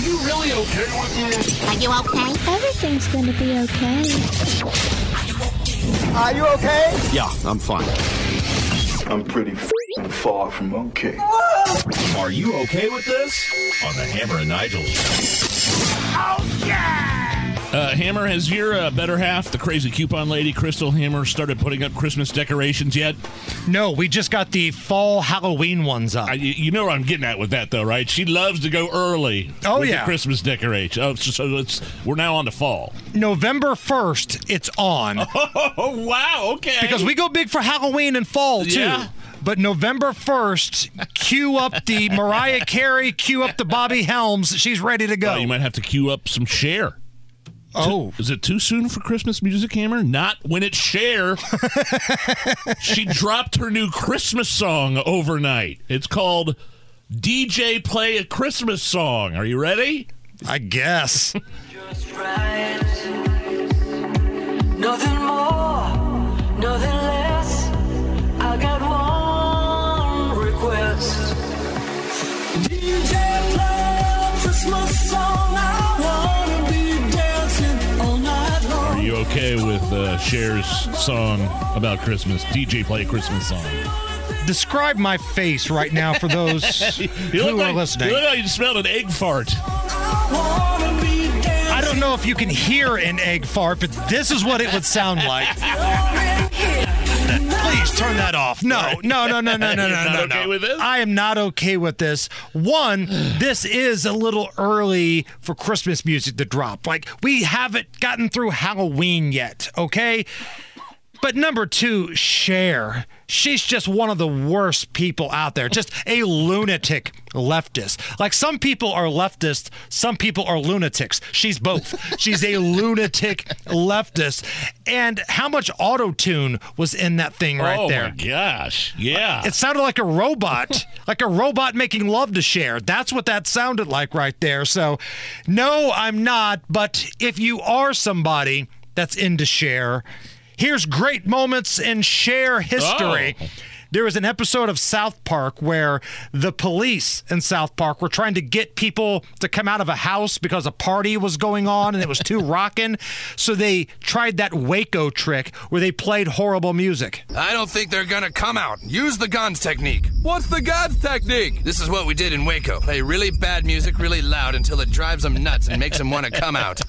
You really okay with this? Are you okay? Everything's gonna be okay. Are you okay? Yeah, I'm fine. I'm pretty f***ing far from okay. Are you okay with this? On the Hammer and Nigel show. Oh, yeah! Uh, Hammer, has your uh, better half, the crazy coupon lady, Crystal Hammer, started putting up Christmas decorations yet? No, we just got the fall Halloween ones up. I, you know what I'm getting at with that, though, right? She loves to go early. Oh, with yeah. The Christmas decoration. Oh, so, so it's we're now on to fall. November 1st, it's on. Oh, wow. Okay. Because we go big for Halloween and fall, too. Yeah. But November 1st, cue up the Mariah Carey, cue up the Bobby Helms. She's ready to go. Oh, you might have to queue up some Cher. Oh. Is it too soon for Christmas music, Hammer? Not when it's Cher. she dropped her new Christmas song overnight. It's called DJ Play a Christmas Song. Are you ready? I guess. Just right. Nothing more, nothing less. I got one request. DJ play a Christmas song. Are with uh, Cher's song about Christmas? DJ Play a Christmas Song. Describe my face right now for those who look are like, listening. You look like you smelled an egg fart. I wanna be dancing. I don't know if you can hear an egg fart, but this is what it would sound like. Please turn that off. No, no, no, no, no, no, no, no. okay no. with this? I am not okay with this. One, this is a little early for Christmas music to drop. Like, we haven't gotten through Halloween yet, okay? But number two, Cher. She's just one of the worst people out there. Just a lunatic leftist. Like some people are leftists, some people are lunatics. She's both. She's a lunatic leftist. And how much auto tune was in that thing right oh there? Oh my gosh. Yeah. It sounded like a robot, like a robot making love to Cher. That's what that sounded like right there. So, no, I'm not. But if you are somebody that's into Cher, here's great moments in Cher history. Oh. There was an episode of South Park where the police in South Park were trying to get people to come out of a house because a party was going on and it was too rockin'. So they tried that Waco trick where they played horrible music. I don't think they're gonna come out. Use the guns technique. What's the guns technique? This is what we did in Waco. Play really bad music really loud until it drives them nuts and makes them want to come out.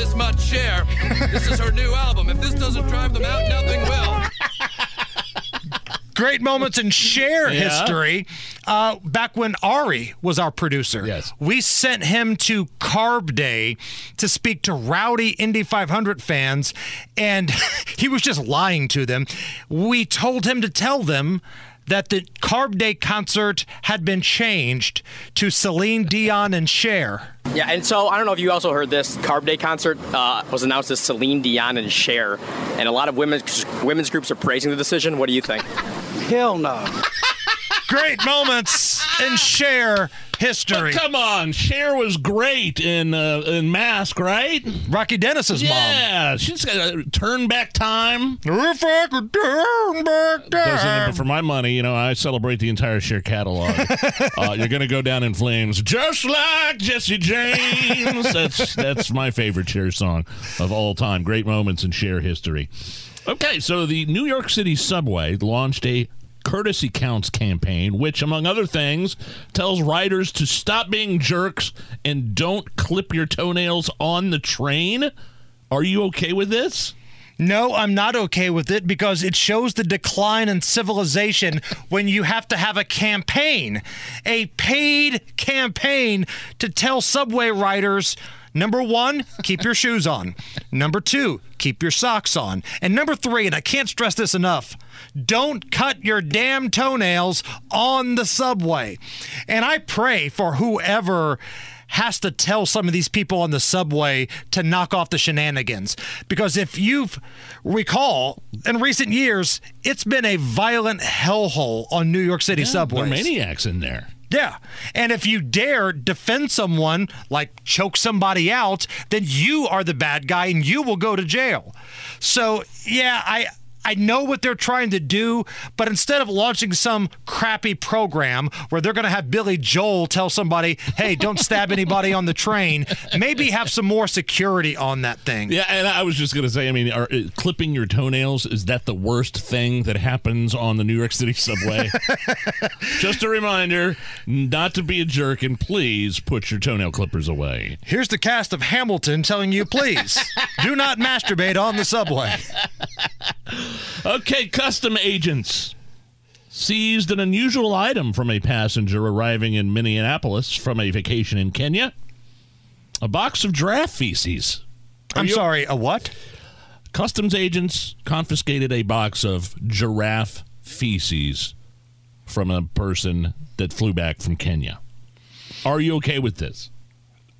This much Cher. This is her new album. If this doesn't drive them out, nothing will. great moments in Cher Yeah. history. Uh, back when Ari was our producer, Yes. we sent him to Carb Day to speak to rowdy Indy 500 fans, and he was just lying to them. We told him to tell them that the Carb Day concert had been changed to Celine Dion and Cher. Yeah, and so I don't know if you also heard this. Carb Day concert uh, was announced as Celine Dion and Cher, and a lot of women's women's groups are praising the decision. What do you think? Hell no. Great moments and Cher history. Come on, Cher was great in uh, in Mask, right? Rocky Dennis's mom. Yeah, she's got a turn back time. If I could turn back time. but for my money, you know, I celebrate the entire Cher catalog. uh, you're gonna go down in flames, just like Jesse James. That's that's my favorite Cher song of all time. Great moments in Cher history. Okay, so the New York City subway launched a courtesy counts campaign, which, among other things, tells riders to stop being jerks and don't clip your toenails on the train. Are you okay with this? No, I'm not okay with it because it shows the decline in civilization when you have to have a campaign, a paid campaign to tell subway riders Number one, keep your shoes on. Number two, keep your socks on. And number three, and I can't stress this enough, don't cut your damn toenails on the subway. And I pray for whoever has to tell some of these people on the subway to knock off the shenanigans. Because if you've recall, in recent years, it's been a violent hellhole on New York City Yeah, subways. There are maniacs in there. Yeah. And if you dare defend someone, like choke somebody out, then you are the bad guy and you will go to jail. So, yeah, I. I know what they're trying to do, but instead of launching some crappy program where they're going to have Billy Joel tell somebody, hey, don't stab anybody on the train, maybe have some more security on that thing. Yeah, and I was just going to say, I mean, are, uh, clipping your toenails, is that the worst thing that happens on the New York City subway? just a reminder not to be a jerk and please put your toenail clippers away. Here's the cast of Hamilton telling you, please do not masturbate on the subway. Okay, custom agents seized an unusual item from a passenger arriving in Minneapolis from a vacation in Kenya. A box of giraffe feces. Are I'm you- sorry, a what? Customs agents confiscated a box of giraffe feces from a person that flew back from Kenya. Are you okay with this?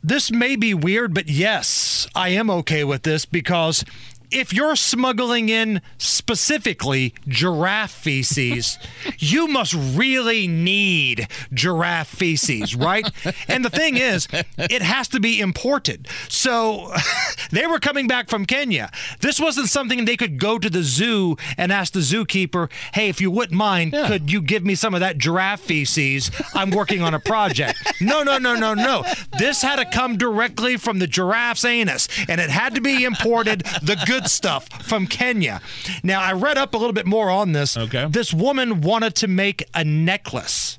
This may be weird, but yes, I am okay with this because if you're smuggling in specifically giraffe feces, you must really need giraffe feces, right? and the thing is, it has to be imported. So they were coming back from Kenya. This wasn't something they could go to the zoo and ask the zookeeper, hey, if you wouldn't mind, could you give me some of that giraffe feces? I'm working on a project. No, no, no, no, no. This had to come directly from the giraffe's anus, and it had to be imported, the good stuff from Kenya. Now, I read up a little bit more on this. Okay. This woman wanted to make a necklace.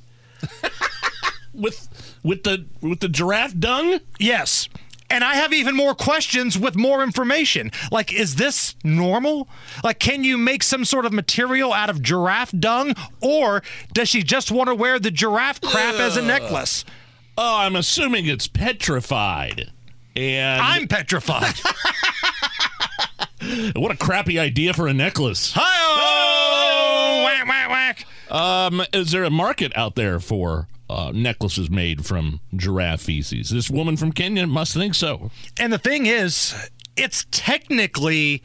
With with the with the giraffe dung? Yes. And I have even more questions with more information. Like, is this normal? Like, can you make some sort of material out of giraffe dung? Or does she just want to wear the giraffe crap as a necklace? Oh, I'm assuming it's petrified. And I'm petrified. what a crappy idea for a necklace. Hi-oh! Whack, whack, whack. Um, is there a market out there for uh, necklaces made from giraffe feces? This woman from Kenya must think so. And the thing is, it's technically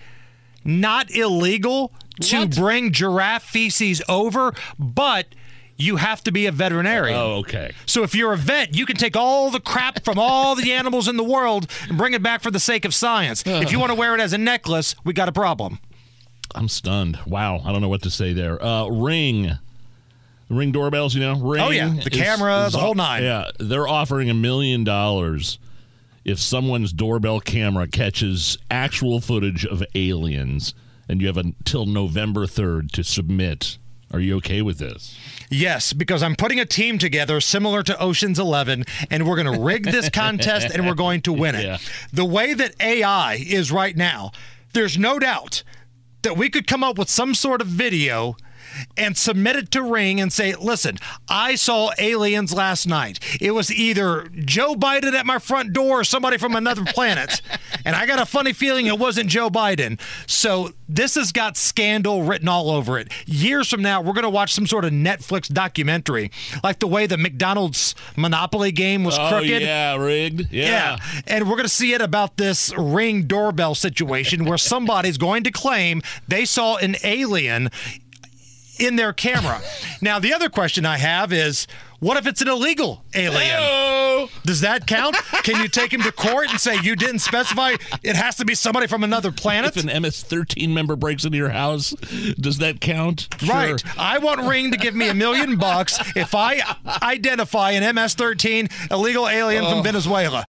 not illegal to What? bring giraffe feces over, but you have to be a veterinarian. Oh, okay. So if you're a vet, you can take all the crap from all the animals in the world and bring it back for the sake of science. If you want to wear it as a necklace, we got a problem. I'm stunned. Wow, I don't know what to say there. Uh, Ring, Ring doorbells, you know, Ring. Oh, yeah. The camera, the whole nine. Yeah, they're offering a million dollars if someone's doorbell camera catches actual footage of aliens, and you have until November third to submit. Are you okay with this? Yes, because I'm putting a team together similar to Ocean's 11, and we're going to rig this contest and we're going to win it. Yeah. The way that AI is right now, there's no doubt that we could come up with some sort of video and submit it to Ring and say, listen, I saw aliens last night. It was either Joe Biden at my front door or somebody from another planet. And I got a funny feeling it wasn't Joe Biden. So this has got scandal written all over it. Years from now, we're going to watch some sort of Netflix documentary, like the way the McDonald's Monopoly game was oh crooked. yeah, rigged. Yeah. And we're going to see it about this ring doorbell situation where somebody's going to claim they saw an alien in their camera. now, the other question I have is what if it's an illegal alien? Oh, Does that count? Can you take him to court and say you didn't specify it has to be somebody from another planet? if an MS-13 member breaks into your house, does that count? Right. Sure. I want Ring to give me a million bucks if I identify an MS 13 illegal alien from oh. Venezuela.